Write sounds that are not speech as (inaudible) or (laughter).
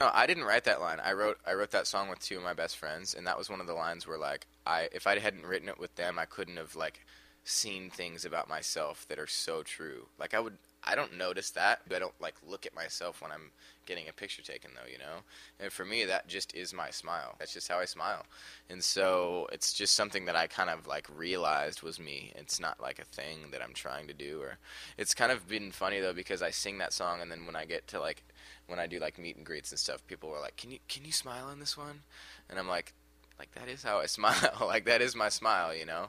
No, I didn't write that line. I wrote I wrote that song with two of my best friends, and that was one of the lines where like I if I hadn't written it with them, I couldn't have like seen things about myself that are so true. Like I would I don't notice that. But I don't like look at myself when I'm getting a picture taken though, you know? And for me that just is my smile. That's just how I smile. And so it's just something that I kind of like realized was me. It's not like a thing that I'm trying to do or it's kind of been funny though because I sing that song and then when I get to like when I do like meet and greets and stuff, people are like, "Can you can you smile in this one?" And I'm like, like that is how I (laughs) smile. like that is my smile, you know.